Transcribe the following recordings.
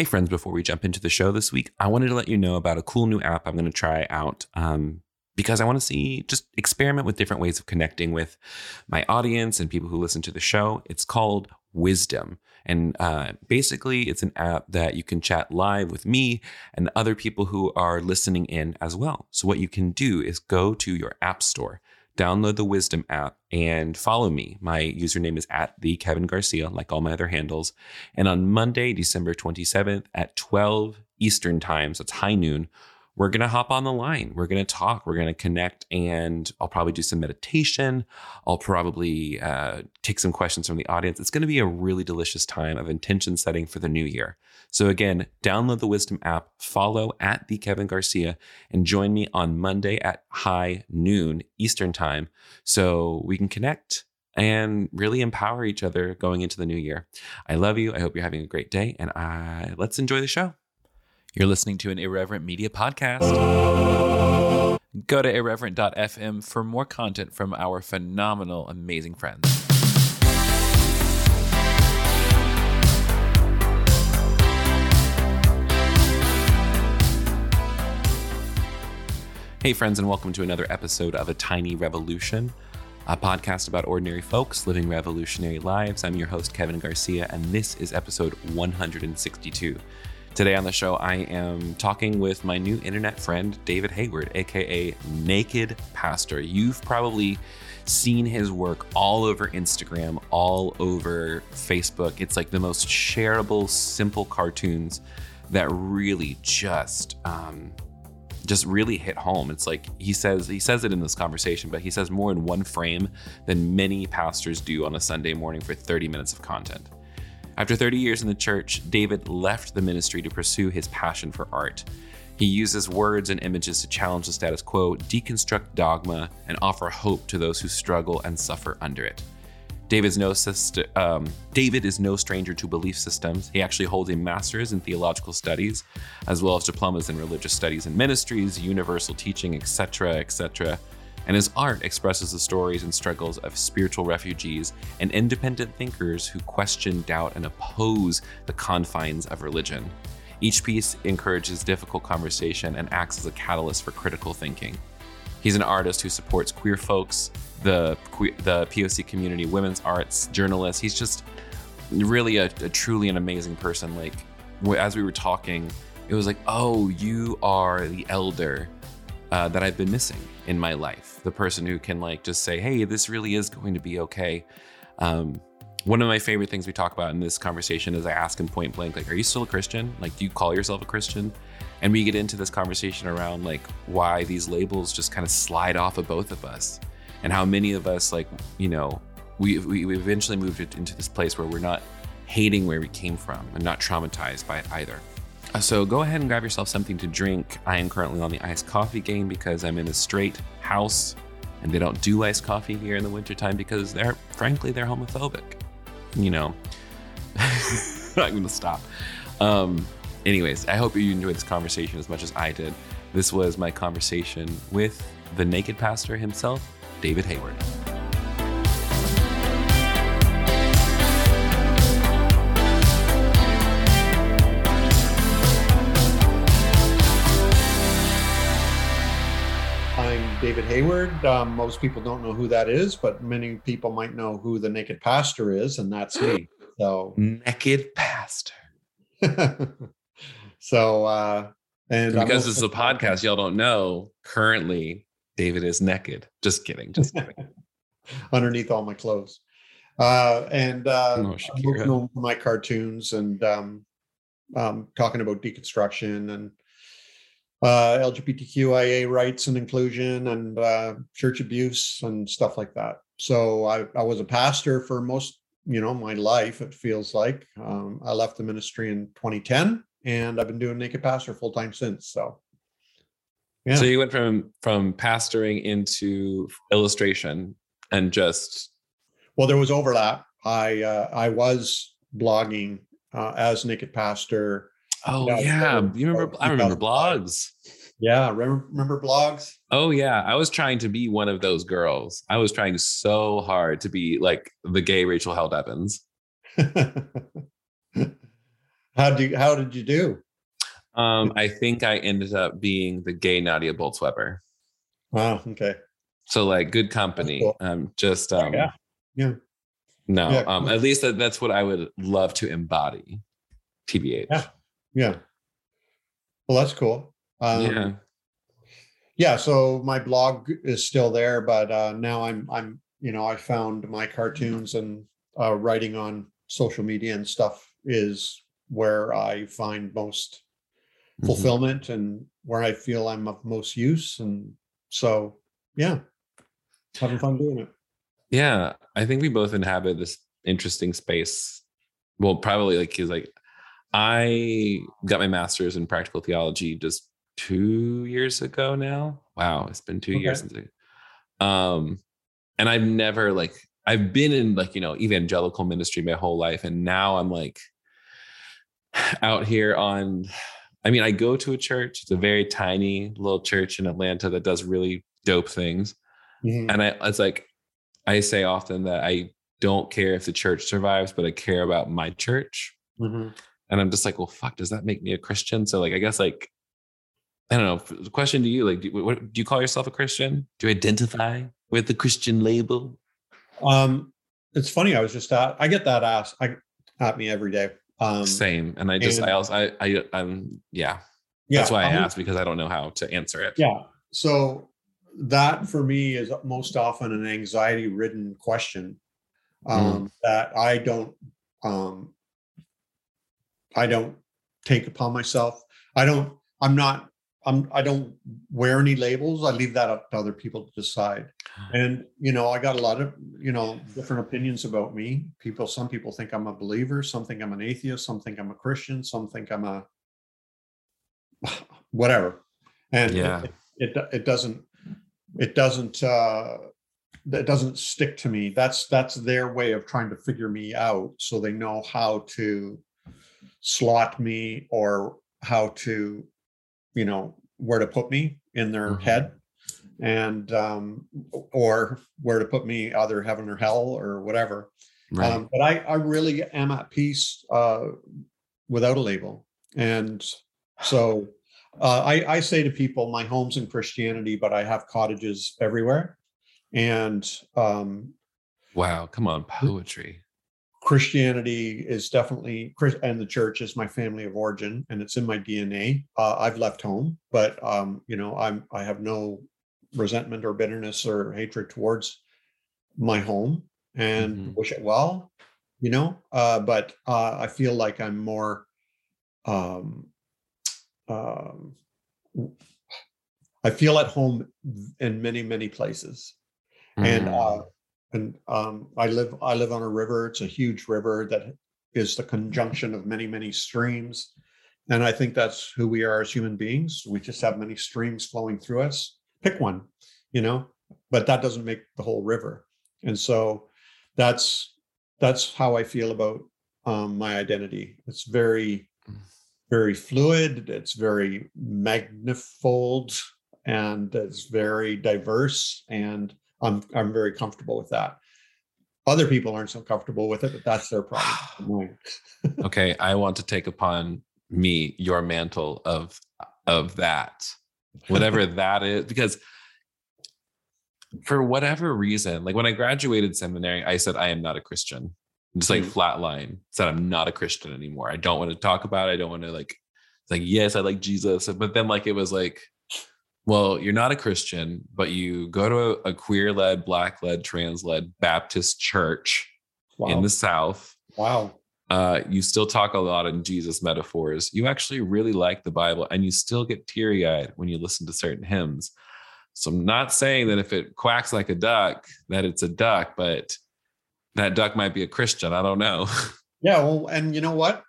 Hey, friends, before we jump into the show this week, I wanted to let you know about a cool new app I'm going to try out um, because I want to see, just experiment with different ways of connecting with my audience and people who listen to the show. It's called Wisdom. And uh, basically, it's an app that you can chat live with me and other people who are listening in as well. So, what you can do is go to your app store download the Wisdom app and follow me. My username is at the Kevin Garcia, like all my other handles. And on Monday, December 27th at 12 Eastern time, so it's high noon, we're going to hop on the line. We're going to talk. We're going to connect, and I'll probably do some meditation. I'll probably uh, take some questions from the audience. It's going to be a really delicious time of intention setting for the new year. So, again, download the Wisdom app, follow at the Kevin Garcia, and join me on Monday at high noon Eastern time so we can connect and really empower each other going into the new year. I love you. I hope you're having a great day, and I, let's enjoy the show. You're listening to an Irreverent Media podcast. Go to irreverent.fm for more content from our phenomenal, amazing friends. Hey, friends, and welcome to another episode of A Tiny Revolution, a podcast about ordinary folks living revolutionary lives. I'm your host, Kevin Garcia, and this is episode 162. Today on the show, I am talking with my new internet friend, David Hayward, aka Naked Pastor. You've probably seen his work all over Instagram, all over Facebook. It's like the most shareable, simple cartoons that really just. Um, just really hit home. It's like he says he says it in this conversation, but he says more in one frame than many pastors do on a Sunday morning for 30 minutes of content. After 30 years in the church, David left the ministry to pursue his passion for art. He uses words and images to challenge the status quo, deconstruct dogma, and offer hope to those who struggle and suffer under it. David's no um, David is no stranger to belief systems. He actually holds a master's in theological studies, as well as diplomas in religious studies and ministries, universal teaching, etc., etc and his art expresses the stories and struggles of spiritual refugees and independent thinkers who question, doubt, and oppose the confines of religion. Each piece encourages difficult conversation and acts as a catalyst for critical thinking. He's an artist who supports queer folks, the the POC community, women's arts, journalists. He's just really a, a truly an amazing person. Like as we were talking, it was like, oh, you are the elder uh, that I've been missing in my life. The person who can like just say, "Hey, this really is going to be okay." Um, one of my favorite things we talk about in this conversation is I ask him point blank, like, "Are you still a Christian? Like, do you call yourself a Christian?" And we get into this conversation around like why these labels just kind of slide off of both of us, and how many of us, like, you know, we we, we eventually moved into this place where we're not hating where we came from and not traumatized by it either. Uh, so go ahead and grab yourself something to drink. I am currently on the iced coffee game because I'm in a straight house and they don't do iced coffee here in the wintertime because they're, frankly, they're homophobic. You know, I'm going to stop. Um, anyways, I hope you enjoyed this conversation as much as I did. This was my conversation with the naked pastor himself, David Hayward. David Hayward. Um, most people don't know who that is, but many people might know who the Naked Pastor is, and that's me. So Naked Pastor. so uh, and because it's a podcast, y'all don't know. Currently, David is naked. Just kidding. Just kidding. Underneath all my clothes. Uh, and uh, oh, known for my cartoons and um, um, talking about deconstruction and uh, LGBTQIA rights and inclusion and uh, church abuse and stuff like that. So I, I was a pastor for most, you know, my life. It feels like um, I left the ministry in 2010, and I've been doing Naked Pastor full time since. So, yeah. So you went from from pastoring into illustration and just. Well, there was overlap. I uh, I was blogging uh, as Naked Pastor Oh yeah, you remember? I remember blogs. Yeah, remember, remember blogs? Oh yeah, I was trying to be one of those girls. I was trying so hard to be like the gay Rachel Held Evans. How did you, how did you do? Um, I think I ended up being the gay Nadia Bolz-Weber. Wow. Okay. So like good company. Cool. Um, just um, yeah, yeah. No, yeah, um, at least that, that's what I would love to embody. TBH. Yeah. Yeah. Well, that's cool. Um, yeah. Yeah. So my blog is still there, but uh, now I'm I'm you know I found my cartoons and uh, writing on social media and stuff is where I find most mm-hmm. fulfillment mm-hmm. and where I feel I'm of most use. And so, yeah, having fun doing it. Yeah, I think we both inhabit this interesting space. Well, probably like he's like, I got my master's in practical theology just two years ago now. Wow, it's been two okay. years since I, um, and I've never like I've been in like you know evangelical ministry my whole life, and now I'm like out here on. I mean, I go to a church. It's a very tiny little church in Atlanta that does really dope things, mm-hmm. and I it's like I say often that I don't care if the church survives, but I care about my church. Mm-hmm. And I'm just like, well, fuck, does that make me a Christian? So, like, I guess, like, I don't know. Question to you, like, do, what, do you call yourself a Christian? Do you identify with the Christian label? Um, it's funny. I was just at, I get that asked I, at me every day. Um, Same. And I just, and, I also, I, I, I'm, yeah. yeah That's why I I'm, asked because I don't know how to answer it. Yeah. So that for me is most often an anxiety ridden question um, mm. that I don't um, I don't take upon myself. I don't I'm not I'm I don't wear any labels. I leave that up to other people to decide. And you know, I got a lot of you know different opinions about me. People, some people think I'm a believer, some think I'm an atheist, some think I'm a Christian, some think I'm a whatever. And yeah. it, it, it doesn't it doesn't uh, it doesn't stick to me. That's that's their way of trying to figure me out, so they know how to slot me or how to, you know, where to put me in their mm-hmm. head, and um, or where to put me, either heaven or hell or whatever. Right. Um, but I I really am at peace uh, without a label, and so uh, I, I say to people, my home's in Christianity, but I have cottages everywhere. And um, wow, come on, poetry. Christianity is definitely, and the church is my family of origin, and it's in my DNA. Uh, I've left home, but um, you know, I'm I have no resentment or bitterness or hatred towards my home, and mm-hmm. wish it well. You know, uh, but uh, I feel like I'm more um, um, I feel at home in many many places, mm. and uh, and um, I live I live on a river. It's a huge river that is the conjunction of many many streams, and I think that's who we are as human beings. We just have many streams flowing through us. Pick one, you know, but that doesn't make the whole river, and so that's that's how I feel about um, my identity. It's very very fluid, it's very magnifold, and it's very diverse. And I'm I'm very comfortable with that. Other people aren't so comfortable with it, but that's their problem. okay, I want to take upon me your mantle of of that, whatever that is, because for whatever reason, like when I graduated seminary, I said I am not a Christian just like mm. flatline said i'm not a christian anymore i don't want to talk about it i don't want to like it's like yes i like jesus but then like it was like well you're not a christian but you go to a, a queer led black led trans led baptist church wow. in the south wow uh, you still talk a lot in jesus metaphors you actually really like the bible and you still get teary-eyed when you listen to certain hymns so i'm not saying that if it quacks like a duck that it's a duck but that duck might be a Christian. I don't know. Yeah, well, and you know what?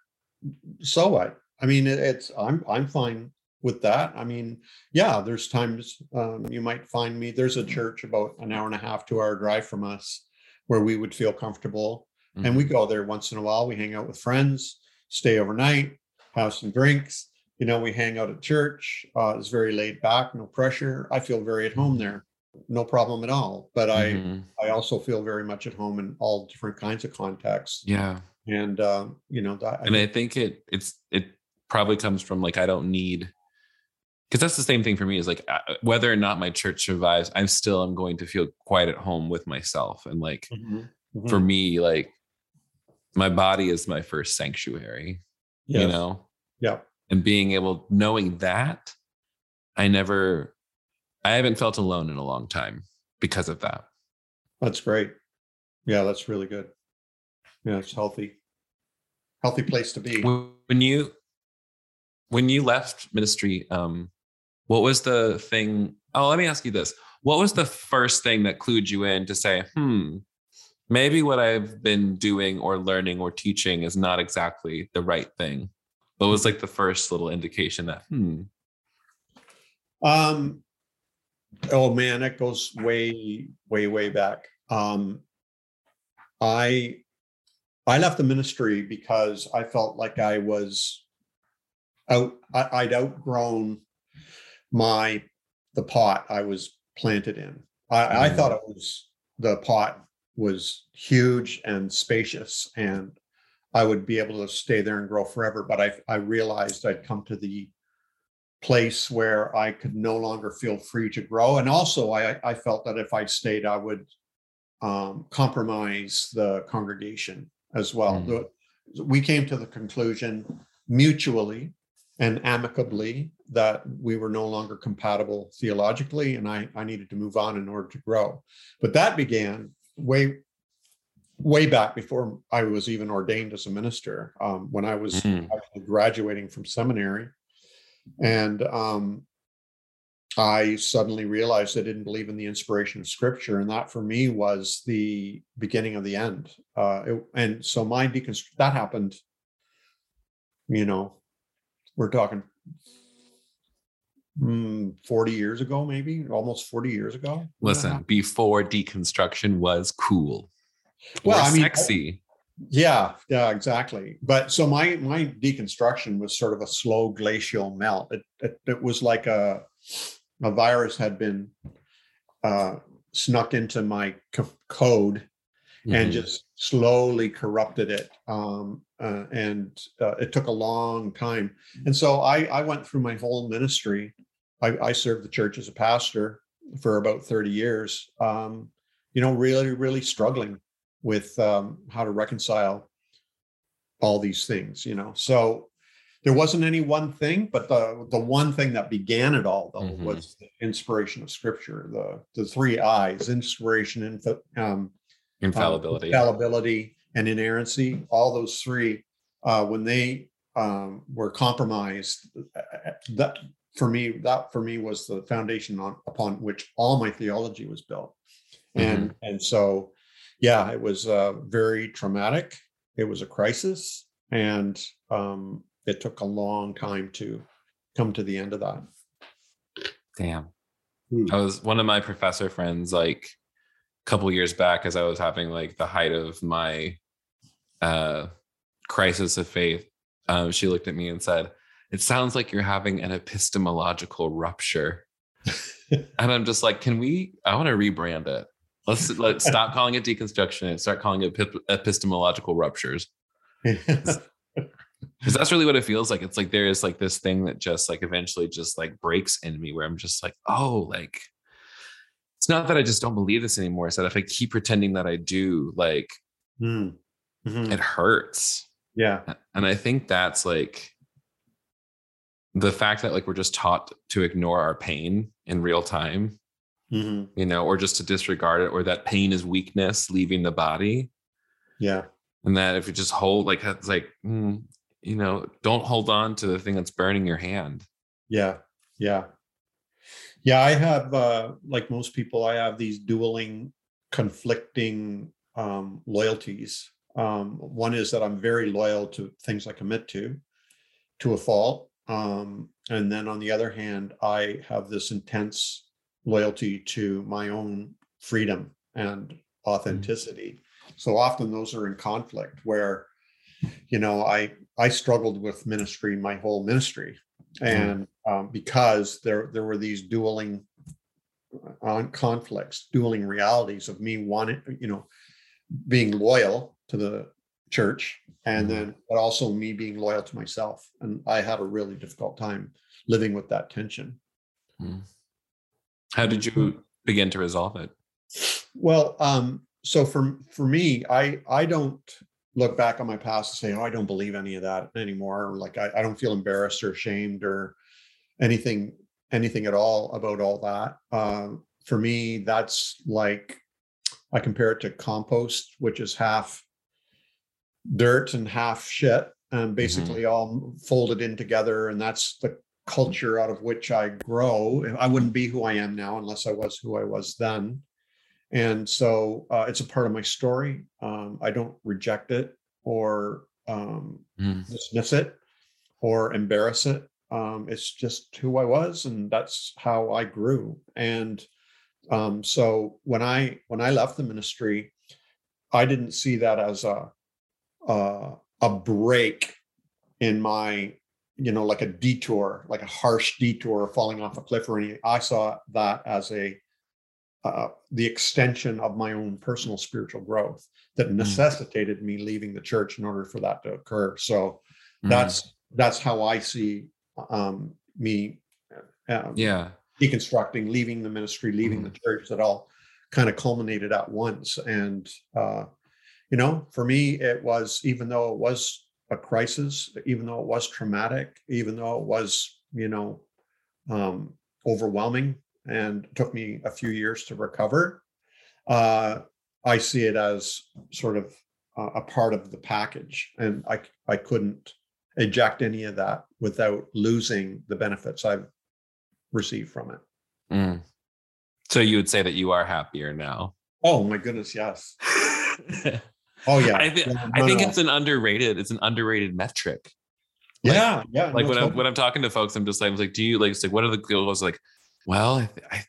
So what? I mean, it's I'm I'm fine with that. I mean, yeah, there's times um, you might find me. There's a church about an hour and a half, two hour drive from us, where we would feel comfortable, mm-hmm. and we mm-hmm. go there once in a while. We hang out with friends, stay overnight, have some drinks. You know, we hang out at church. Uh, it's very laid back, no pressure. I feel very at home there no problem at all but i mm-hmm. i also feel very much at home in all different kinds of contexts yeah and uh, you know that, and I, I think it it's it probably comes from like i don't need because that's the same thing for me is like uh, whether or not my church survives i'm still i'm going to feel quite at home with myself. And like mm-hmm. Mm-hmm. for me like my body is my first sanctuary yes. you know? Yeah and being able knowing that i never i haven't felt alone in a long time because of that. That's great. Yeah that's really good. Yeah it's healthy. Healthy place to be. When you when you left ministry um what was the thing? Oh, let me ask you this. What was the first thing that clued you in to say, hmm, maybe what I've been doing or learning or teaching is not exactly the right thing? What was like the first little indication that, hmm? Um, oh man, it goes way, way, way back. Um, I I left the ministry because I felt like I was out. I, I'd outgrown my the pot I was planted in. I, mm. I thought it was the pot was huge and spacious and I would be able to stay there and grow forever. But I I realized I'd come to the place where I could no longer feel free to grow. And also I I felt that if I stayed, I would um, compromise the congregation as well. Mm. We came to the conclusion mutually and amicably that we were no longer compatible theologically and I, I needed to move on in order to grow. But that began way way back before I was even ordained as a minister, um, when I was mm. graduating from seminary. And um, I suddenly realized I didn't believe in the inspiration of scripture. And that for me was the beginning of the end. Uh, it, and so my deconstruction, that happened, you know, we're talking mm, 40 years ago, maybe almost 40 years ago. Listen, before deconstruction was cool. Well, I mean, sexy. Yeah, yeah, exactly. But so my my deconstruction was sort of a slow glacial melt. It it, it was like a a virus had been uh, snuck into my c- code mm-hmm. and just slowly corrupted it. Um, uh, and uh, it took a long time. And so I, I went through my whole ministry. I, I, served the church as a pastor for about 30 years, um, you know, really, really struggling with um, how to reconcile all these things, you know. So there wasn't any one thing, but the the one thing that began it all though mm-hmm. was the inspiration of scripture, the the three I's, inspiration, info, um, infallibility, um, infallibility, and inerrancy, all those three, uh, when they um, were compromised, uh, uh, that for me, that for me was the foundation on, upon which all my theology was built. And mm-hmm. and so, yeah, it was uh, very traumatic. It was a crisis, and um, it took a long time to come to the end of that. Damn. Hmm. I was one of my professor friends, like a couple years back, as I was having like the height of my uh, crisis of faith, um, she looked at me and said, It sounds like you're having an epistemological rupture. and I'm just like, Can we? I want to rebrand it. Let's let's stop calling it deconstruction and start calling it epistemological ruptures. Because that's really what it feels like. It's like there is like this thing that just like eventually just like breaks in me where I'm just like, oh, like it's not that I just don't believe this anymore. It's that if I keep pretending that I do, like mm. Mm-hmm. It hurts. Yeah. And I think that's like the fact that like we're just taught to ignore our pain in real time, mm-hmm. you know, or just to disregard it, or that pain is weakness leaving the body. Yeah. And that if you just hold, like, it's like, mm, you know, don't hold on to the thing that's burning your hand. Yeah. Yeah. Yeah. I have, uh, like most people, I have these dueling, conflicting um, loyalties um, one is that I'm very loyal to things I commit to, to a fault. Um, and then on the other hand, I have this intense loyalty to my own freedom and mm. authenticity. Mm-hmm. So often those are in conflict where, you know, I I struggled with ministry my whole ministry, mm. and um, because there there were these dueling on uh, conflicts, dueling realities of me wanting, you know, being loyal to the church and mm-hmm. then but also me being loyal to myself and i had a really difficult time living with that tension mm-hmm. how did you begin to resolve it well um so for for me i i don't look back on my past and say oh i don't believe any of that anymore like i, I don't feel embarrassed or ashamed or anything anything at all about all that um for me that's like i compare it to compost which is half dirt and half shit and mm-hmm. basically mm-hmm. all folded in together and that's the culture out of which i grow i wouldn't be who i am now unless i was who i was then and so uh, it's a part of my story um, i don't reject it or um, mm. dismiss it or embarrass it um, it's just who i was and that's how i grew and um, so when i when i left the ministry i didn't see that as a uh, a break in my you know like a detour like a harsh detour falling off a cliff or anything i saw that as a uh, the extension of my own personal spiritual growth that mm. necessitated mm. me leaving the church in order for that to occur so mm. that's that's how i see um, me um, yeah deconstructing leaving the ministry leaving mm. the church that all kind of culminated at once and uh, you know, for me, it was even though it was a crisis, even though it was traumatic, even though it was, you know, um, overwhelming and took me a few years to recover, uh, I see it as sort of a part of the package. And I, I couldn't eject any of that without losing the benefits I've received from it. Mm. So you would say that you are happier now? Oh my goodness, yes. Oh yeah. I, th- yeah, I think no. it's an underrated. It's an underrated metric. Like, yeah, yeah. Like no, when I'm when I'm talking to folks, I'm just like, I'm like, do you like? It's like, what are the goals? Like, well, I, I,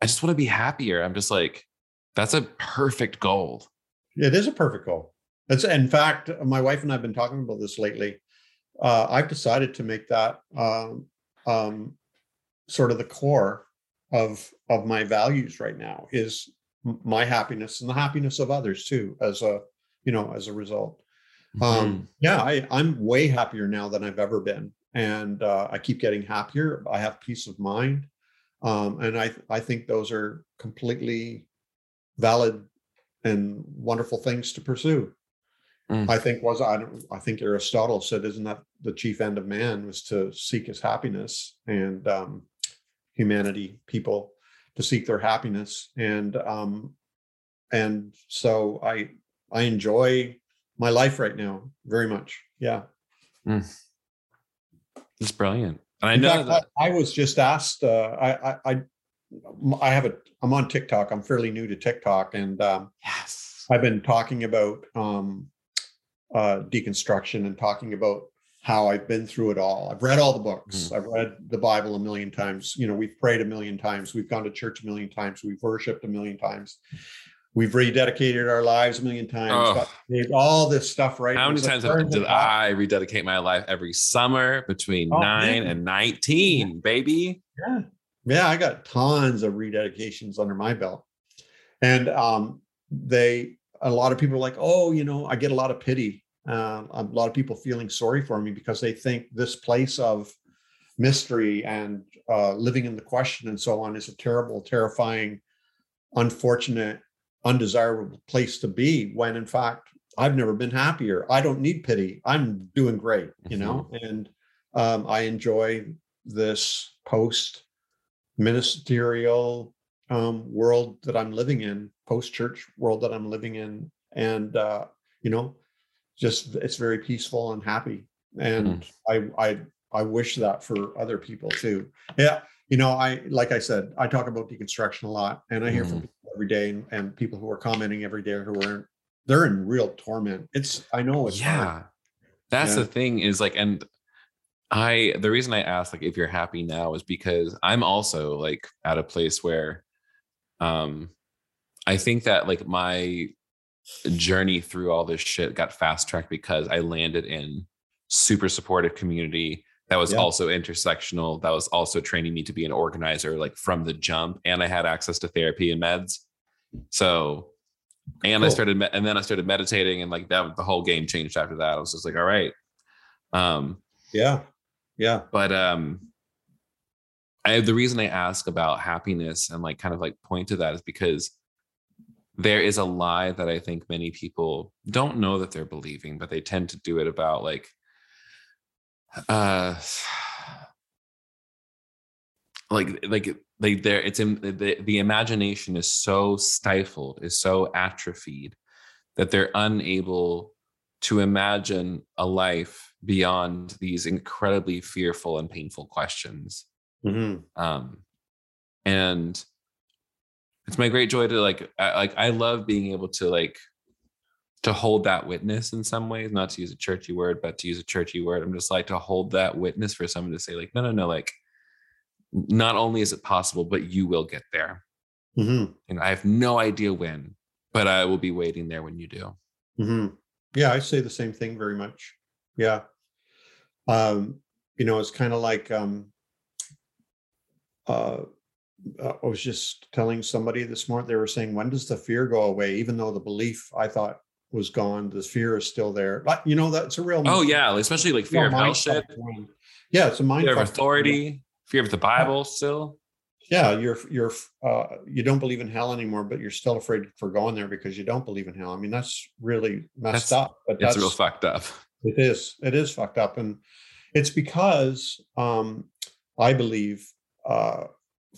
I just want to be happier. I'm just like, that's a perfect goal. Yeah, it is a perfect goal. It's in fact, my wife and I've been talking about this lately. Uh, I've decided to make that um, um, sort of the core of of my values right now is my happiness and the happiness of others too as a you know as a result. Um, mm-hmm. um yeah i i'm way happier now than i've ever been and uh, i keep getting happier. I have peace of mind. Um and i i think those are completely valid and wonderful things to pursue. Mm. i think was i don't i think aristotle said isn't that the chief end of man was to seek his happiness? And um humanity people to seek their happiness. And um and so i i enjoy my life right now very much yeah mm. it's brilliant and i In know fact, that I, I, was just asked uh I, I i i have a i'm on tiktok i'm fairly new to tiktok and um yes i've been talking about um uh deconstruction and talking about how I've been through it all. I've read all the books. Mm. I've read the Bible a million times. You know, we've prayed a million times. We've gone to church a million times. We've worshiped a million times. We've rededicated our lives a million times. Oh. All this stuff, right? How many times did I rededicate my life every summer between oh, nine man. and 19, baby? Yeah. Yeah, I got tons of rededications under my belt. And um, they, a lot of people are like, oh, you know, I get a lot of pity um, a lot of people feeling sorry for me because they think this place of mystery and uh, living in the question and so on is a terrible, terrifying, unfortunate, undesirable place to be. When in fact, I've never been happier. I don't need pity. I'm doing great, you know, mm-hmm. and um, I enjoy this post ministerial um, world that I'm living in, post church world that I'm living in, and uh, you know, just it's very peaceful and happy and mm. i i i wish that for other people too yeah you know i like i said i talk about deconstruction a lot and i hear mm. from people every day and, and, people who are commenting every day who are they're in real torment it's i know it's yeah hard. that's yeah. the thing is like and i the reason i ask like if you're happy now is because i'm also like at a place where um i think that like my journey through all this shit got fast tracked because I landed in super supportive community that was yeah. also intersectional that was also training me to be an organizer like from the jump and I had access to therapy and meds so and cool. I started, and then I started meditating, and like that, the whole game changed after that. I was just like, all right, um, yeah, yeah. But um, I the reason I ask about happiness and like kind of like point to that is because there is a lie that I think many people don't know that they're believing, but they tend to do it about like uh like like they there it's in the, the imagination is so stifled is so atrophied that they're unable to imagine a life beyond these incredibly fearful and painful questions mm-hmm. um and it's my great joy to like I, like I love being able to like to hold that witness in some ways, not to use a churchy word, but to use a churchy word. I'm just like to hold that witness for someone to say, like, no, no, no, like, not only is it possible, but you will get there. Mm-hmm. And I have no idea when, but I will be waiting there when you do. Mm-hmm. Yeah, I say the same thing very much. Yeah. Um, you know, it's kind of like um uh uh, I was just telling somebody this morning, they were saying, when does the fear go away? Even though the belief I thought was gone, the fear is still there. But you know, that's a real. Oh yeah, especially like fear of hell shit. Yeah, it's a mind. Fear of authority, fear of the Bible still. Yeah, you're you're uh, you don't believe in hell anymore, but you're still afraid for going there because you don't believe in hell. I mean, that's really messed that's, up. But that's real fucked up. It is. It is fucked up, and it's because um, I believe uh,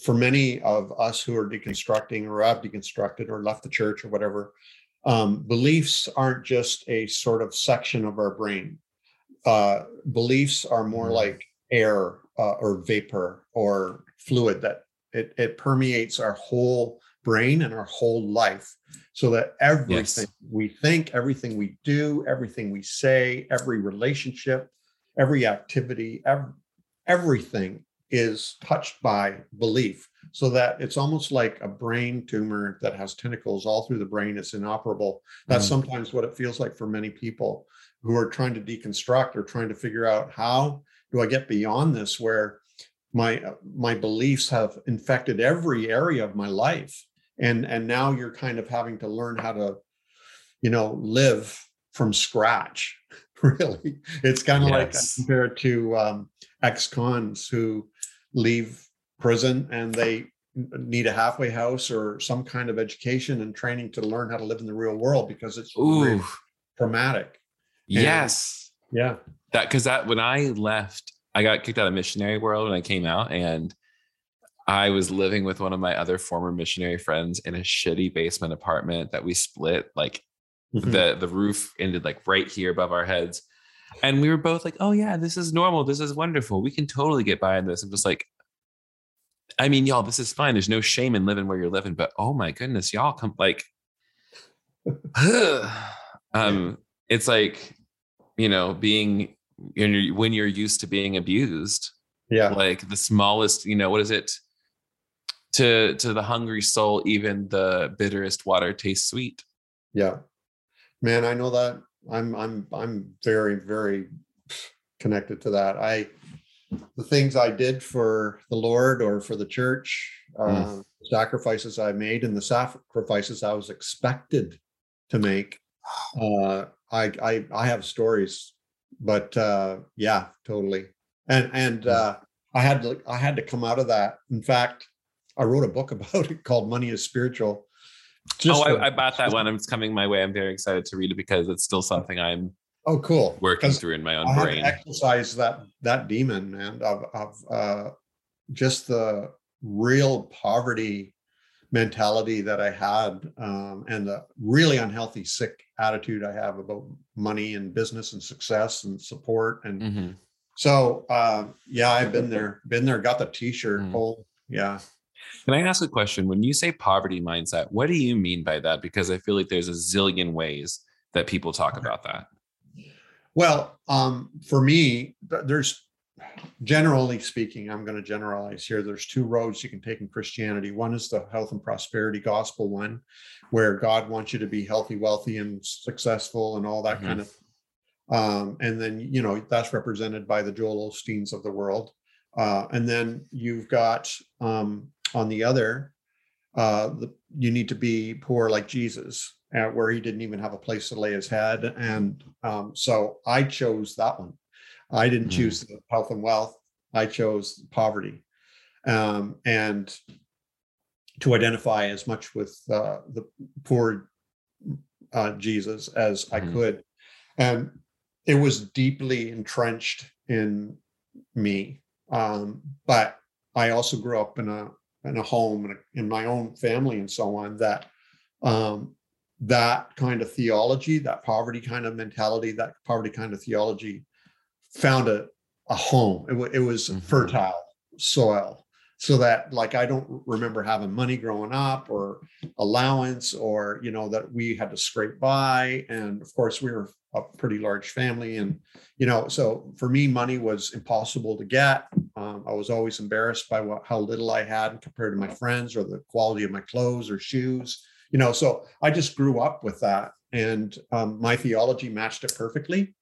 for many of us who are deconstructing or have deconstructed or left the church or whatever, um, beliefs aren't just a sort of section of our brain. Uh, beliefs are more mm-hmm. like air uh, or vapor or fluid that it, it permeates our whole brain and our whole life so that everything yes. we think, everything we do, everything we say, every relationship, every activity, every, everything is touched by belief so that it's almost like a brain tumor that has tentacles all through the brain it's inoperable that's mm. sometimes what it feels like for many people who are trying to deconstruct or trying to figure out how do i get beyond this where my my beliefs have infected every area of my life and and now you're kind of having to learn how to you know live from scratch really it's kind of yes. like compared to um, ex-cons who leave prison and they need a halfway house or some kind of education and training to learn how to live in the real world because it's really traumatic. And yes. Yeah. That because that when I left, I got kicked out of missionary world when I came out and I was living with one of my other former missionary friends in a shitty basement apartment that we split. Like mm-hmm. the the roof ended like right here above our heads. And we were both like, oh, yeah, this is normal. This is wonderful. We can totally get by in this. I'm just like, I mean, y'all, this is fine. There's no shame in living where you're living, but oh my goodness, y'all come like, um, it's like, you know, being when you're used to being abused. Yeah. Like the smallest, you know, what is it? To to the hungry soul, even the bitterest water tastes sweet. Yeah. Man, I know that I'm I'm I'm very very connected to that. I the things I did for the Lord or for the church, mm. uh, sacrifices I made, and the sacrifices I was expected to make. Uh, I I I have stories, but uh, yeah, totally. And and uh, I had to I had to come out of that. In fact, I wrote a book about it called "Money Is Spiritual." Just oh, I, I bought that one. It's coming my way. I'm very excited to read it because it's still something I'm oh cool working through in my own I brain. Exercise that that demon, and of of uh, just the real poverty mentality that I had, um, and the really unhealthy, sick attitude I have about money and business and success and support. And mm-hmm. so, uh, yeah, I've been there, been there, got the T-shirt. Mm. Oh, yeah. Can I ask a question? When you say poverty mindset, what do you mean by that? Because I feel like there's a zillion ways that people talk about that. Well, um, for me, there's generally speaking, I'm going to generalize here. There's two roads you can take in Christianity. One is the health and prosperity gospel one, where God wants you to be healthy, wealthy, and successful, and all that mm-hmm. kind of. Um, and then you know that's represented by the Joel Osteens of the world. Uh, and then you've got um, on the other, uh, the, you need to be poor like Jesus. Uh, where he didn't even have a place to lay his head. And um, so I chose that one. I didn't mm. choose health and wealth. I chose poverty. Um, and to identify as much with uh, the poor uh, Jesus as mm. I mm-hmm. could. And it was deeply entrenched in me. Um, but I also grew up in a in a home and in my own family and so on that um, that kind of theology, that poverty kind of mentality, that poverty kind of theology found a, a home. It, w- it was mm-hmm. fertile soil. So that, like, I don't remember having money growing up or allowance or, you know, that we had to scrape by. And of course, we were a pretty large family. And, you know, so for me, money was impossible to get. Um, I was always embarrassed by what, how little I had compared to my friends or the quality of my clothes or shoes you know so i just grew up with that and um, my theology matched it perfectly.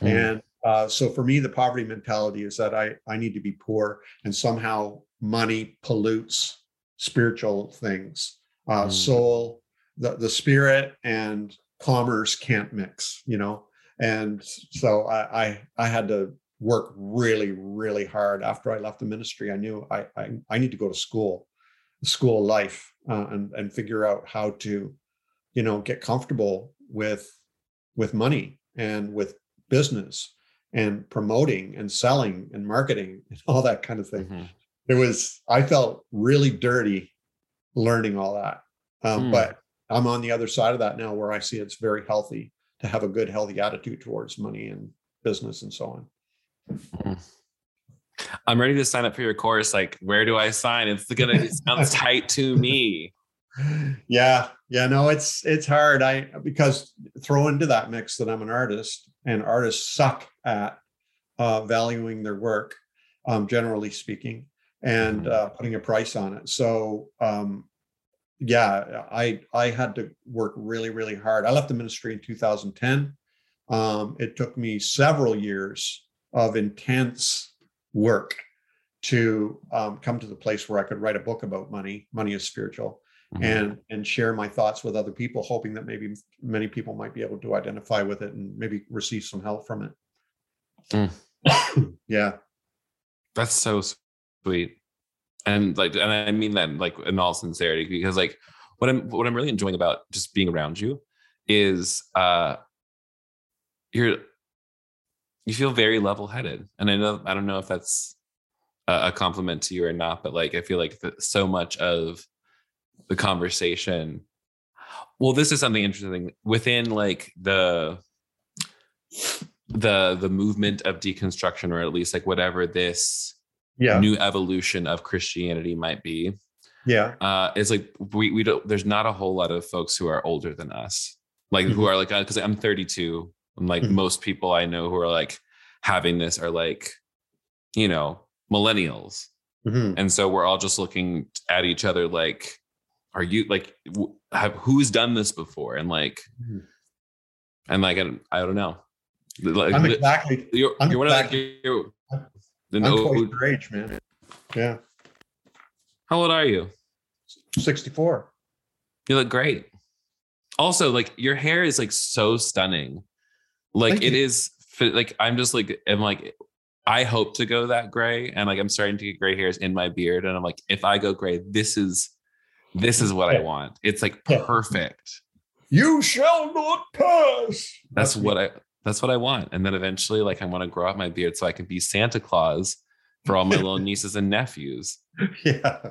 Mm. and uh, so for me the poverty mentality is that i i need to be poor and somehow money pollutes spiritual things. Uh, mm. soul the, the spirit and commerce can't mix you know? And so I, I i had to work really really hard after i left the ministry. I knew i i, I need to go to school school life uh, and and figure out how to you know get comfortable with with money and with business and promoting and selling and marketing and all that kind of thing mm-hmm. it was i felt really dirty learning all that um, mm. but i'm on the other side of that now where i see it's very healthy to have a good healthy attitude towards money and business and so on mm. I'm ready to sign up for your course. Like, where do I sign? It's gonna it sounds tight to me. Yeah, yeah, no, it's it's hard. I because throw into that mix that I'm an artist, and artists suck at uh, valuing their work, um, generally speaking, and mm-hmm. uh, putting a price on it. So, um, yeah, I I had to work really really hard. I left the ministry in 2010. Um, it took me several years of intense work to um, come to the place where I could write a book about money. Money is spiritual, mm-hmm. and and share my thoughts with other people, hoping that maybe many people might be able to identify with it and maybe receive some help from it. Mm. yeah, that's so sweet, and like, and I mean that like in all sincerity because like what I'm what I'm really enjoying about just being around you is uh you're you feel very level-headed and i know i don't know if that's a, compliment to you or not but like i feel like so much of the conversation well this is something interesting within like the the the movement of deconstruction or at least like whatever this yeah. new evolution of christianity might be yeah uh it's like we we don't there's not a whole lot of folks who are older than us like mm-hmm. who are like because i'm 32 and like mm-hmm. most people I know who are like having this are like, you know, millennials. Mm-hmm. And so we're all just looking at each other like, are you like, have who's done this before? And like, mm-hmm. and like, I, I don't know. Like, I'm exactly. You're, I'm you're exactly, one of like, you're, I'm your age, man. Yeah. How old are you? 64. You look great. Also, like your hair is like so stunning. Like Thank it you. is like I'm just like I'm like I hope to go that gray and like I'm starting to get gray hairs in my beard and I'm like if I go gray this is this is what. I want. It's like perfect. You shall not pass. That's, that's what I that's what I want. And then eventually like I want to grow out my beard so I can be Santa Claus for all my little nieces and nephews. Yeah.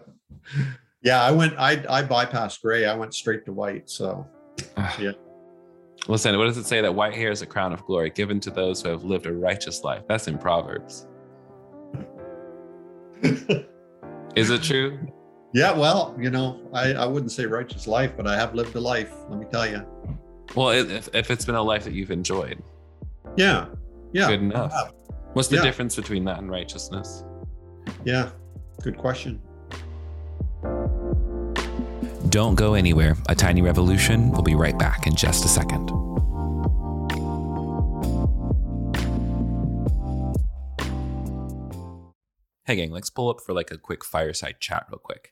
Yeah, I went I I bypassed gray. I went straight to white. So ah. yeah. Listen, what does it say that white hair is a crown of glory given to those who have lived a righteous life? That's in Proverbs. is it true? Yeah, well, you know, I, I wouldn't say righteous life, but I have lived a life, let me tell you. Well, if, if it's been a life that you've enjoyed. Yeah. Yeah. Good enough. What's the yeah. difference between that and righteousness? Yeah. Good question. Don't go anywhere. A tiny revolution will be right back in just a second. Hey, gang, let's pull up for like a quick fireside chat, real quick.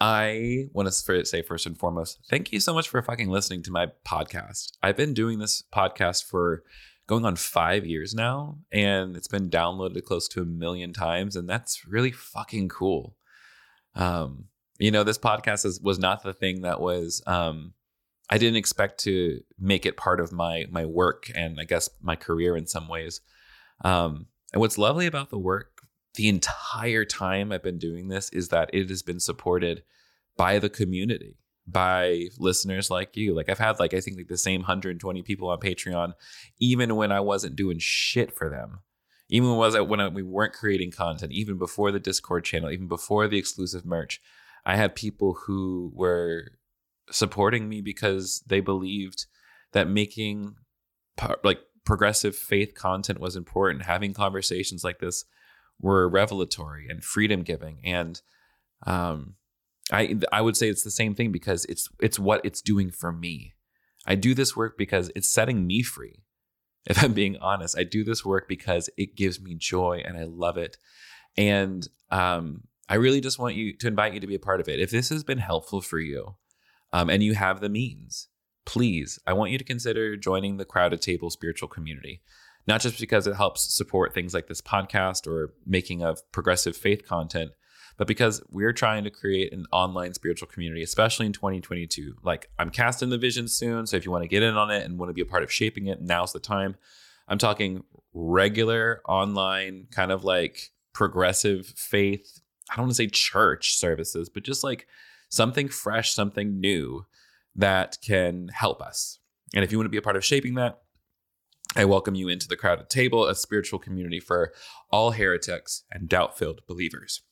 I want to say first and foremost, thank you so much for fucking listening to my podcast. I've been doing this podcast for going on five years now, and it's been downloaded close to a million times, and that's really fucking cool. Um, you know, this podcast is, was not the thing that was. Um, I didn't expect to make it part of my my work and I guess my career in some ways. Um, and what's lovely about the work the entire time I've been doing this is that it has been supported by the community, by listeners like you. Like I've had like I think like the same 120 people on Patreon, even when I wasn't doing shit for them. Even when was when I, we weren't creating content, even before the Discord channel, even before the exclusive merch, I had people who were supporting me because they believed that making like progressive faith content was important. Having conversations like this were revelatory and freedom giving. And um, I I would say it's the same thing because it's it's what it's doing for me. I do this work because it's setting me free. If I'm being honest, I do this work because it gives me joy and I love it. And um, I really just want you to invite you to be a part of it. If this has been helpful for you, um, and you have the means, please, I want you to consider joining the Crowded Table spiritual community. Not just because it helps support things like this podcast or making of progressive faith content, but because we're trying to create an online spiritual community, especially in 2022. Like, I'm casting the vision soon. So if you want to get in on it and want to be a part of shaping it, now's the time. I'm talking regular online, kind of like progressive faith. I don't want to say church services, but just like something fresh, something new that can help us. And if you want to be a part of shaping that, I welcome you into the crowded table, a spiritual community for all heretics and doubt filled believers.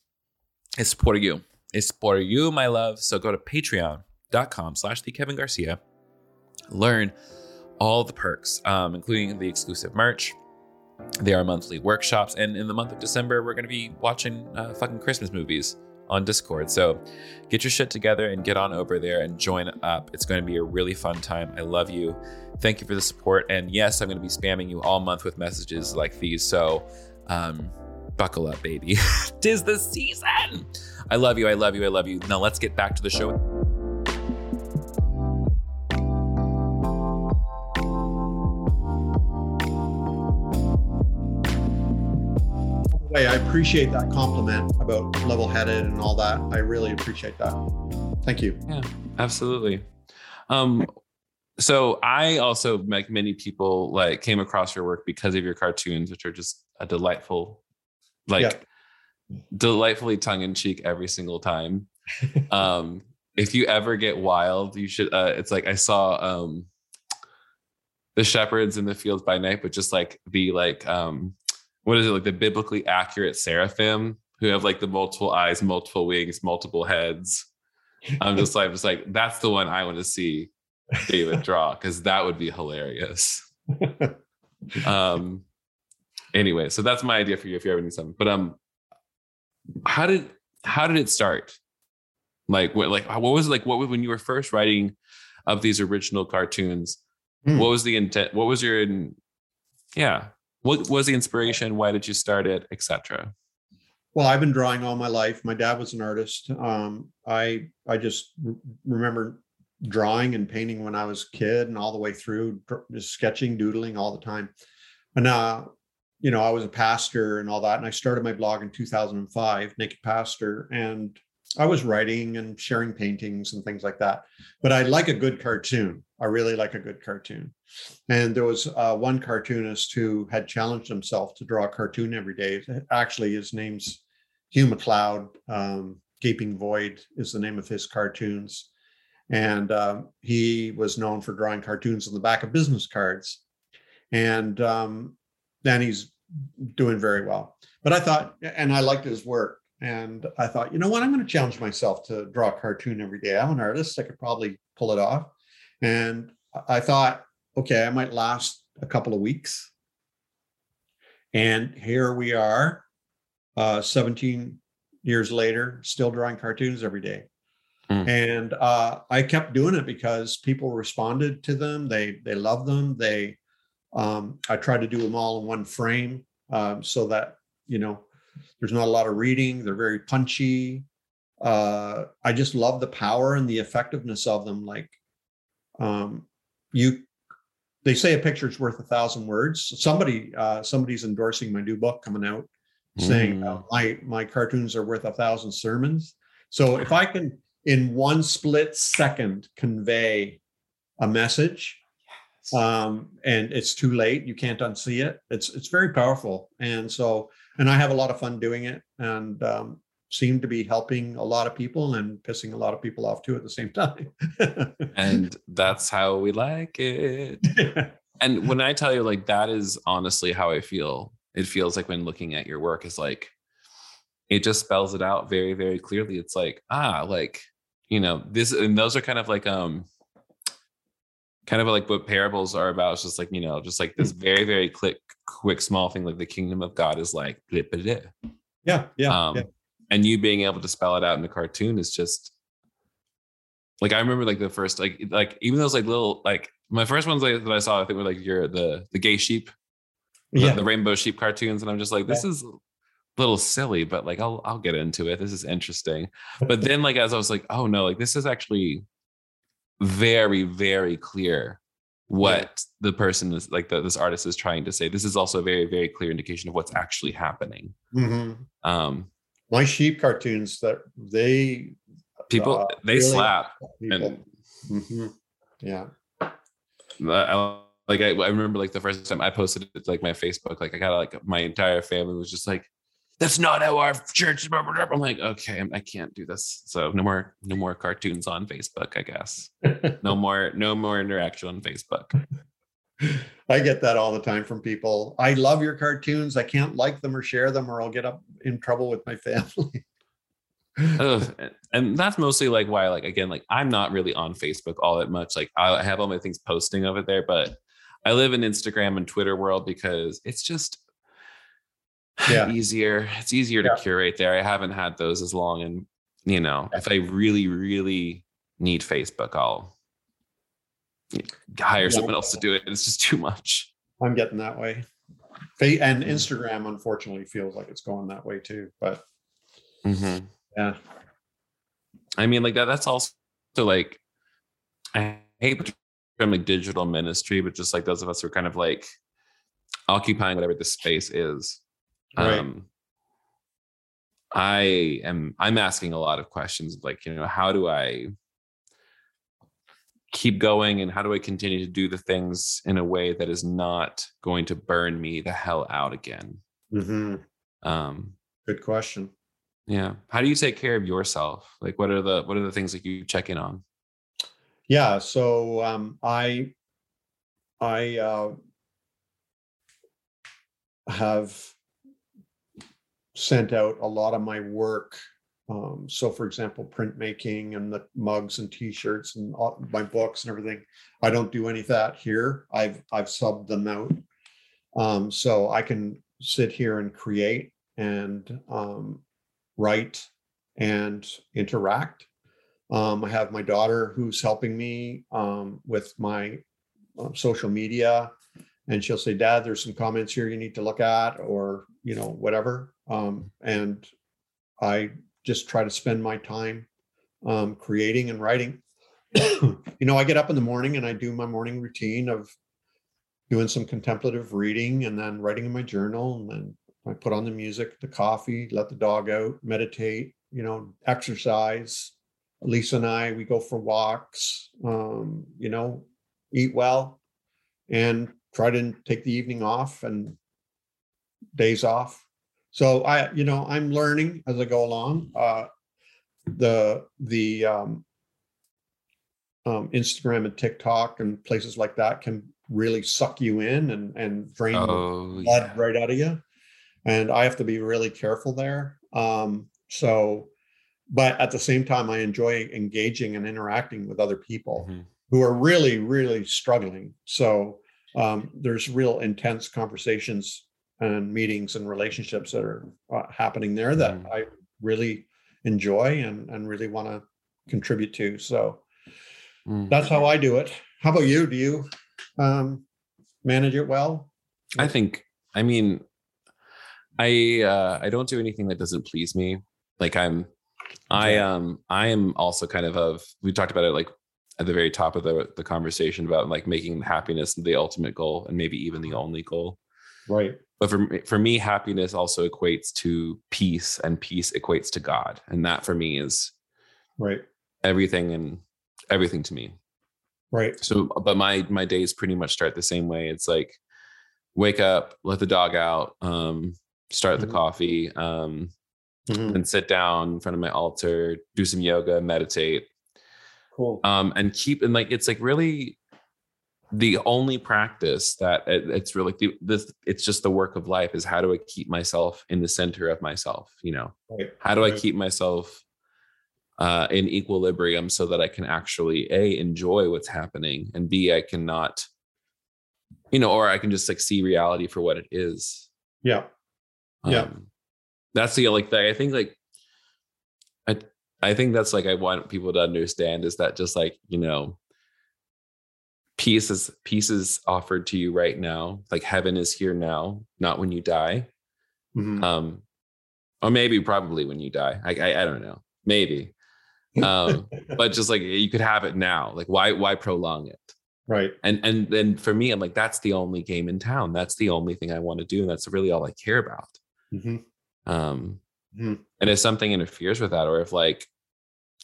It's for you. It's for you, my love. So go to patreon.com slash the Kevin Garcia. Learn all the perks, um, including the exclusive merch. There are monthly workshops. And in the month of December, we're going to be watching uh, fucking Christmas movies on Discord. So get your shit together and get on over there and join up. It's going to be a really fun time. I love you. Thank you for the support. And yes, I'm going to be spamming you all month with messages like these. So um, buckle up, baby. Tis the season. I love you. I love you. I love you. Now let's get back to the show. Way, I appreciate that compliment about level headed and all that. I really appreciate that. Thank you. Yeah, absolutely. Um, so I also, like many people, like came across your work because of your cartoons, which are just a delightful, like yeah. delightfully tongue in cheek every single time. um, if you ever get wild, you should. Uh, it's like I saw um, the shepherds in the fields by night, but just like the like um what is it like the biblically accurate seraphim who have like the multiple eyes, multiple wings, multiple heads. I'm just like, just like that's the one I want to see David draw because that would be hilarious. um. Anyway, so that's my idea for you if you ever need something. But um, how did how did it start? Like what like what was it like what when you were first writing of these original cartoons? Mm. What was the intent? What was your yeah? What was the inspiration? Why did you start it, etc.? Well, I've been drawing all my life. My dad was an artist. Um, I I just remember drawing and painting when I was a kid, and all the way through just sketching, doodling all the time. And uh, you know, I was a pastor and all that, and I started my blog in 2005, Naked Pastor, and I was writing and sharing paintings and things like that. But I like a good cartoon. I really like a good cartoon. And there was uh, one cartoonist who had challenged himself to draw a cartoon every day. Actually, his name's Hugh MacLeod. Um, Gaping Void is the name of his cartoons. And um, he was known for drawing cartoons on the back of business cards. And um, then he's doing very well. But I thought, and I liked his work. And I thought, you know what? I'm going to challenge myself to draw a cartoon every day. I'm an artist. I could probably pull it off. And I thought, okay, I might last a couple of weeks. And here we are, uh, 17 years later, still drawing cartoons every day. Mm. And uh, I kept doing it because people responded to them. They they loved them. They um, I tried to do them all in one frame um, so that you know there's not a lot of reading. They're very punchy. uh, I just love the power and the effectiveness of them. Like, um, you, they say a picture's worth a thousand words. Somebody, uh, somebody's endorsing my new book coming out, saying mm. uh, my my cartoons are worth a thousand sermons. So if I can, in one split second, convey a message, um, and it's too late, you can't unsee it. It's it's very powerful, and so and I have a lot of fun doing it, and um, seem to be helping a lot of people and pissing a lot of people off too at the same time. and that's how we like it. and when I tell you, like, that is honestly how I feel. It feels like when looking at your work is like, it just spells it out very, very clearly. It's like, ah, like, you know, this, and those are kind of like, um, kind of like what parables are about. It's just like, you know, just like this very, very quick, quick, small thing, like the kingdom of God is like, yeah, yeah, um, yeah and you being able to spell it out in a cartoon is just like I remember like the first like like even those like little like my first ones like, that I saw I think were like your the the gay sheep, yeah, the, the rainbow sheep cartoons, and I'm just like this yeah. is a little silly, but like I'll I'll get into it. This is interesting. But then like as I was like, oh no, like this is actually very very clear what yeah. the person is like the, this artist is trying to say. This is also a very very clear indication of what's actually happening. Mm-hmm. Um, my sheep cartoons that they people uh, they really slap and mm-hmm. yeah I, like I, I remember like the first time i posted it to like my facebook like i got like my entire family was just like that's not how our church is. i'm like okay i can't do this so no more no more cartoons on facebook i guess no more no more interaction on facebook I get that all the time from people. I love your cartoons. I can't like them or share them, or I'll get up in trouble with my family. and that's mostly like why, like again, like I'm not really on Facebook all that much. Like I have all my things posting of it there, but I live in Instagram and Twitter world because it's just yeah. easier. It's easier yeah. to curate there. I haven't had those as long, and you know, if I really, really need Facebook, I'll hire yeah. someone else to do it. It's just too much. I'm getting that way. And Instagram, unfortunately, feels like it's going that way too. But mm-hmm. yeah, I mean, like that. That's also like I hate the term like digital ministry, but just like those of us who are kind of like occupying whatever the space is. Right. Um, I am I'm asking a lot of questions like, you know, how do I keep going and how do I continue to do the things in a way that is not going to burn me the hell out again? Mm-hmm. Um, Good question. Yeah. How do you take care of yourself? Like, what are the what are the things that you check in on? Yeah. So um, I I uh, have sent out a lot of my work um, so, for example, printmaking and the mugs and T-shirts and all, my books and everything, I don't do any of that here. I've I've subbed them out, um, so I can sit here and create and um, write and interact. Um, I have my daughter who's helping me um, with my uh, social media, and she'll say, "Dad, there's some comments here you need to look at," or you know, whatever. Um, and I just try to spend my time um, creating and writing. you know, I get up in the morning and I do my morning routine of doing some contemplative reading and then writing in my journal. And then I put on the music, the coffee, let the dog out, meditate, you know, exercise. Lisa and I, we go for walks, um, you know, eat well and try to take the evening off and days off so I, you know, I'm learning as I go along. Uh, the the um, um, Instagram and TikTok and places like that can really suck you in and and drain oh, blood yeah. right out of you. And I have to be really careful there. Um, so, but at the same time, I enjoy engaging and interacting with other people mm-hmm. who are really, really struggling. So um, there's real intense conversations and meetings and relationships that are uh, happening there that mm. I really enjoy and, and really want to contribute to. So mm. that's how I do it. How about you? Do you um, manage it well? I think, I mean, I uh, I don't do anything that doesn't please me. Like I'm I um I am also kind of of we talked about it like at the very top of the the conversation about like making happiness the ultimate goal and maybe even the only goal. Right. But for me, for me, happiness also equates to peace, and peace equates to God, and that for me is right everything and everything to me. Right. So, but my my days pretty much start the same way. It's like wake up, let the dog out, um, start mm-hmm. the coffee, um, mm-hmm. and sit down in front of my altar, do some yoga, meditate. Cool. Um, and keep and like it's like really the only practice that it, it's really the, this it's just the work of life is how do I keep myself in the center of myself, you know? Right. How do right. I keep myself uh, in equilibrium so that I can actually a enjoy what's happening and b I cannot, you know, or I can just like see reality for what it is. Yeah, yeah. Um, that's the like the, I think like I think that's like I want people to understand is that just like you know peace is peace is offered to you right now like heaven is here now not when you die mm-hmm. um or maybe probably when you die I, I i, don't know maybe um, but just like you could have it now. Like why why prolong it? Right. And and then for me, I'm like, that's the only game in town. That's the only thing I want to do, and that's really all I care about. Mm-hmm. Um, mm-hmm. and if something interferes with that, or if like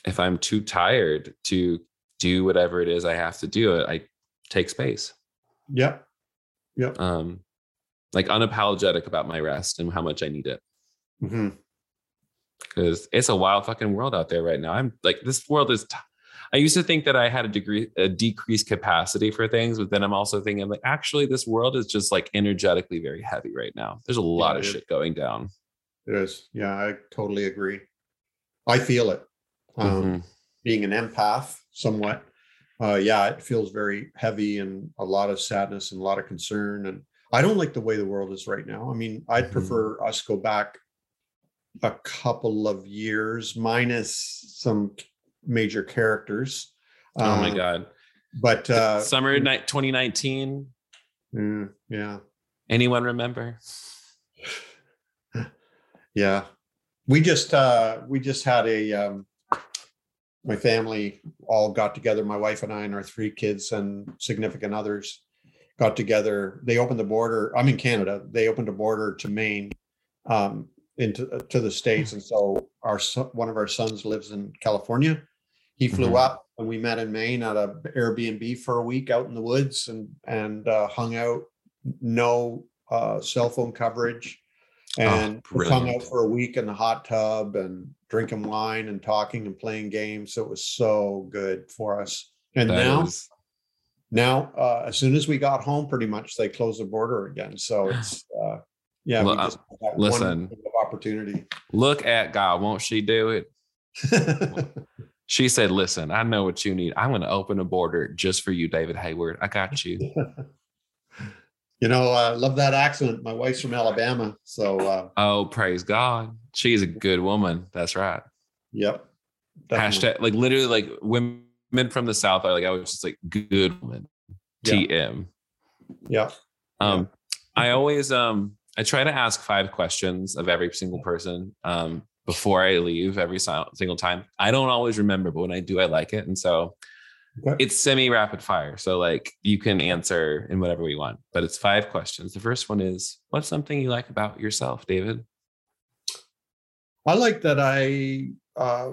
if I'm too tired to do whatever it is I have to do, I take space. Yep. Yep. Um, like unapologetic about my rest and how much I need it. Mm-hmm because it's a wild fucking world out there right now. I'm like, this world is. T- I used to think that I had a degree, a decreased capacity for things, but then I'm also thinking, like, actually, this world is just like energetically very heavy right now. There's a lot yeah, of shit going down. It is. Yeah, I totally agree. I feel it. Um, mm-hmm. Being an empath, somewhat. Uh, yeah, it feels very heavy and a lot of sadness and a lot of concern. And I don't like the way the world is right now. I mean, I'd mm-hmm. prefer us go back a couple of years, minus some major characters. Oh my uh, god! But uh, summer night 2019. Mm, yeah. Anyone remember? yeah, we just uh, we just had a um, my family all got together. My wife and I and our three kids and significant others got together. They opened the border. I'm in Canada. They opened a border to Maine um, into uh, to the states, and so our one of our sons lives in California. He flew mm-hmm. up, and we met in Maine at a Airbnb for a week out in the woods, and and uh, hung out. No uh, cell phone coverage, oh, and oh, hung out for a week in the hot tub and drinking wine and talking and playing games. So it was so good for us. And that now, is... now uh, as soon as we got home, pretty much they closed the border again. So it's uh, yeah, well, uh, listen, opportunity. Look at God, won't she do it? she said, "Listen, I know what you need. I'm going to open a border just for you, David Hayward. I got you." you know, I love that accent. My wife's from Alabama, so. Uh, oh, praise God! She's a good woman. That's right. Yep. Definitely. Hashtag like literally like women from the South are like I was just like good woman. TM. Yeah. Um, I always um I try to ask five questions of every single person um, before I leave every single time. I don't always remember, but when I do, I like it. And so okay. it's semi rapid fire. So, like, you can answer in whatever we want, but it's five questions. The first one is What's something you like about yourself, David? I like that I uh,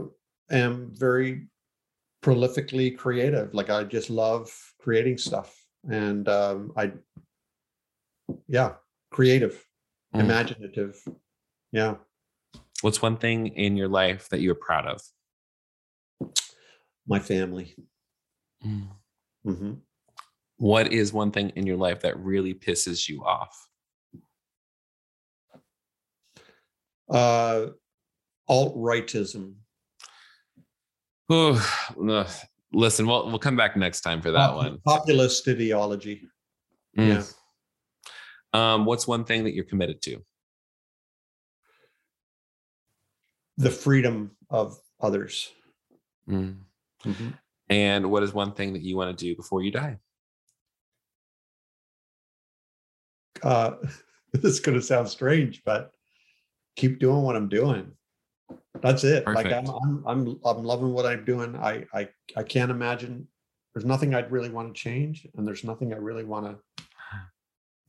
am very prolifically creative. Like, I just love creating stuff. And um, I, yeah, creative mm. imaginative. Yeah. What's one thing in your life that you're proud of? My family. Mm. Mm-hmm. What is one thing in your life that really pisses you off? Uh, alt rightism. listen, we'll we'll come back next time for that Pop- one. Populist ideology. Mm. Yeah. Um, what's one thing that you're committed to? The freedom of others. Mm. Mm-hmm. And what is one thing that you want to do before you die? Uh, this is going to sound strange, but keep doing what I'm doing. That's it. Perfect. Like I'm, I'm, I'm, I'm loving what I'm doing. I, I, I can't imagine. There's nothing I'd really want to change, and there's nothing I really want to,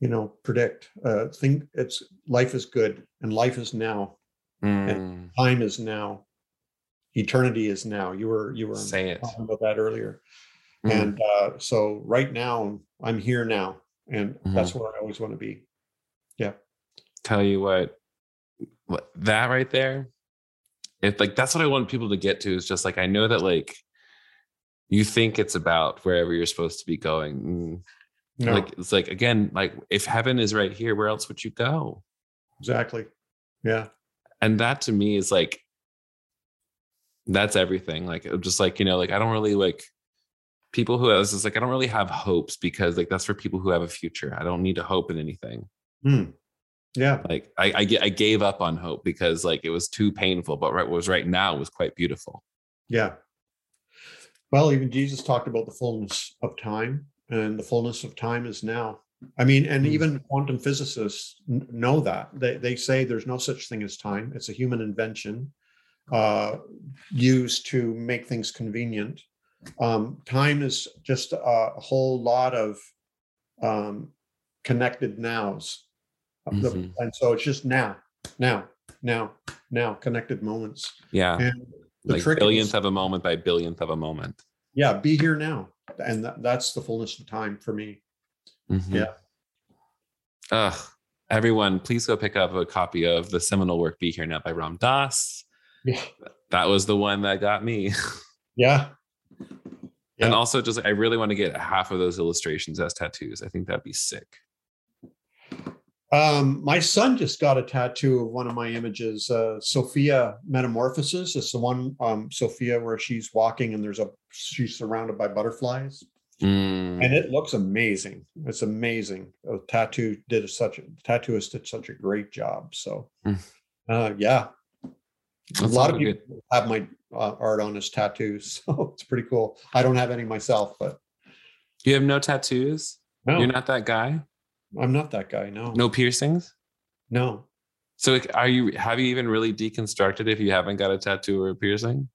you know, predict. Uh, think it's life is good, and life is now, mm. and time is now, eternity is now. You were, you were Say it. talking about that earlier, mm. and uh, so right now I'm here now, and mm-hmm. that's where I always want to be. Yeah. Tell you what, what that right there if like that's what I want people to get to is just like I know that like you think it's about wherever you're supposed to be going. Mm. No. Like it's like again, like if heaven is right here, where else would you go? Exactly. Yeah. And that to me is like that's everything. Like just like, you know, like I don't really like people who has just like I don't really have hopes because like that's for people who have a future. I don't need to hope in anything. Hmm. Yeah. Like I, I, I gave up on hope because like it was too painful, but right what was right now was quite beautiful. Yeah. Well, even Jesus talked about the fullness of time, and the fullness of time is now. I mean, and mm-hmm. even quantum physicists know that. They, they say there's no such thing as time. It's a human invention uh, used to make things convenient. Um, time is just a, whole lot of um, connected nows Mm-hmm. and so it's just now, now, now, now, connected moments. Yeah. And the like billionth is, of a moment by billionth of a moment. Yeah. Be here now. And that, that's the fullness of time for me. Mm-hmm. Yeah. Ugh. Everyone, please go pick up a copy of the seminal work Be Here Now by Ram Dass. That was the one that got me. Yeah. Yeah. And also, just I really want to get half of those illustrations as tattoos. I think that'd be sick. Um, my son just got a tattoo of one of my images, uh, Sophia Metamorphosis. It's the one, um, Sophia, where she's walking and there's a she's surrounded by butterflies, mm. and it looks amazing. It's amazing. A tattoo did such a tattooist did such a great job. So, mm. uh, yeah, That's a lot of people good. have my uh, art on as tattoos, so it's pretty cool. I don't have any myself, but you have no tattoos. No. You're not that guy. I'm not that guy. No. No piercings. No. So are you? Have you even really deconstructed if you haven't got a tattoo or a piercing?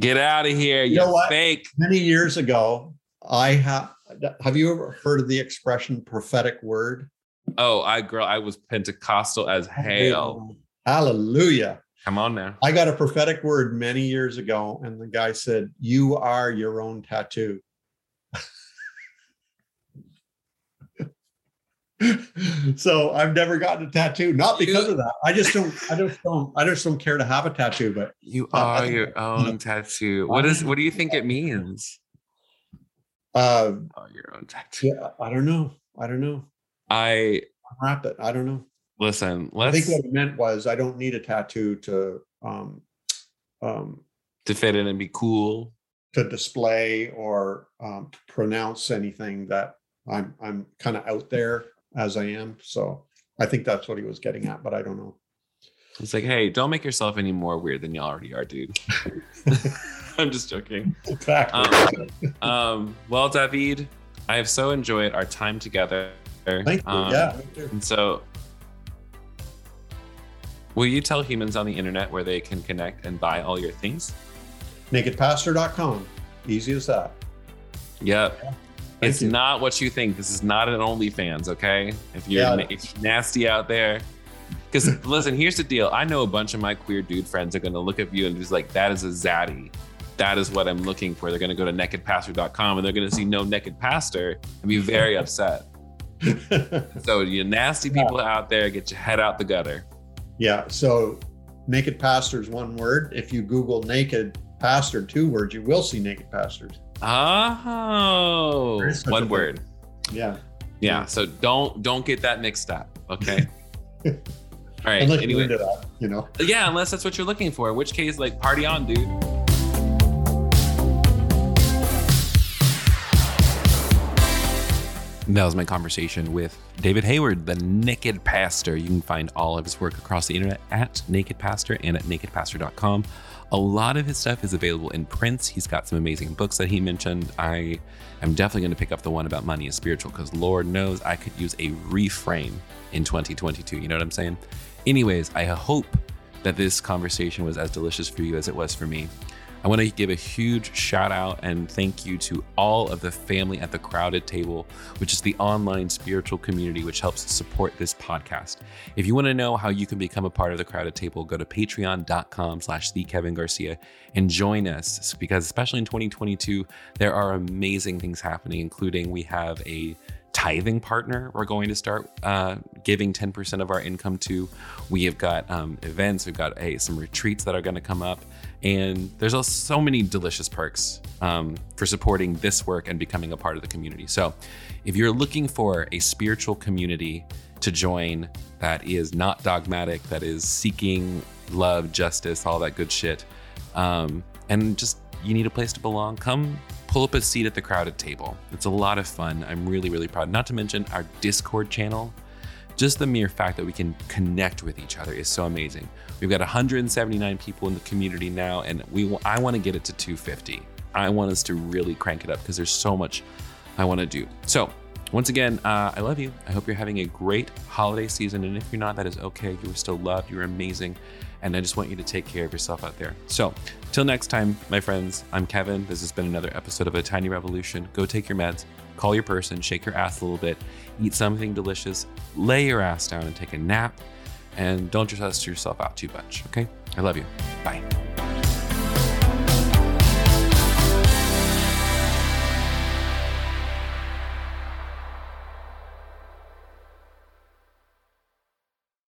Get out of here! You, you know what? fake. Many years ago, I have. Have you ever heard of the expression prophetic word? Oh, I girl, I was Pentecostal as hell. Hallelujah. Come on now. I got a prophetic word many years ago, and the guy said, You are your own tattoo. so I've never gotten a tattoo, not because you, of that. I just don't, I just don't, I just don't care to have a tattoo. But you are uh, your own tattoo. What is? What do you think it means? Uh, oh, your own tattoo. Yeah, I don't know. I don't know. I wrap it. I don't know. Listen, let's. I think what it meant was I don't need a tattoo to, um, um, to fit in and be cool, to display or um, pronounce anything that I'm I'm kind of out there as I am. So I think that's what he was getting at, but I don't know. It's like, hey, don't make yourself any more weird than you already are, dude. I'm just joking. Exactly. Um, um, well, David, I have so enjoyed our time together. Thank you. Um, yeah. And so, will you tell humans on the internet where they can connect and buy all your things? Nakedpastor.com. Easy as that. Yep it's you. not what you think. This is not an OnlyFans, okay? If you're, yeah. if nasty out there, because listen, here's the deal. I know a bunch of my queer dude friends are gonna look at you and just like, that is a zaddy. That is what I'm looking for. They're gonna go to nakedpastor.com and they're gonna see no naked pastor and be very upset. so you nasty people yeah. out there, get your head out the gutter. Yeah. So naked pastor is one word. If you Google naked pastor, two words, you will see naked pastors. Oh, one word. Yeah. Yeah. So don't don't get that mixed up. Okay. All right. Unless anyway, that, you know. Yeah, unless that's what you're looking for. In which case, like, party on, dude. That was my conversation with David Hayward, the Naked Pastor. You can find all of his work across the internet at Naked Pastor and at nakedpastor.com. A lot of his stuff is available in print. He's got some amazing books that he mentioned. I am definitely going to pick up the one about money is spiritual because Lord knows I could use a reframe in 2022. You know what I'm saying? Anyways, I hope that this conversation was as delicious for you as it was for me. I want to give a huge shout out and thank you to all of the family at the Crowded Table, which is the online spiritual community which helps support this podcast. If you want to know how you can become a part of the Crowded Table, go to patreon.com slash the Kevin Garcia and join us because especially in 2022, there are amazing things happening, including we have a tithing partner we're going to start uh, giving 10% of our income to. We have got um, events, we've got hey, some retreats that are going to come up. And there's also so many delicious perks um, for supporting this work and becoming a part of the community. So, if you're looking for a spiritual community to join that is not dogmatic, that is seeking love, justice, all that good shit, um, and just you need a place to belong, come pull up a seat at the crowded table. It's a lot of fun. I'm really, really proud. Not to mention our Discord channel just the mere fact that we can connect with each other is so amazing. We've got 179 people in the community now, and we I want to get it to 250. I want us to really crank it up because there's so much I want to do. So, once again, uh, I love you. I hope you're having a great holiday season, and if you're not, that is okay. You are still loved. You're amazing, and I just want you to take care of yourself out there. So, till next time, my friends. I'm Kevin. This has been another episode of A Tiny Revolution. Go take your meds call your person, shake your ass a little bit, eat something delicious, lay your ass down and take a nap, and don't just stress yourself out too much, okay? I love you. Bye.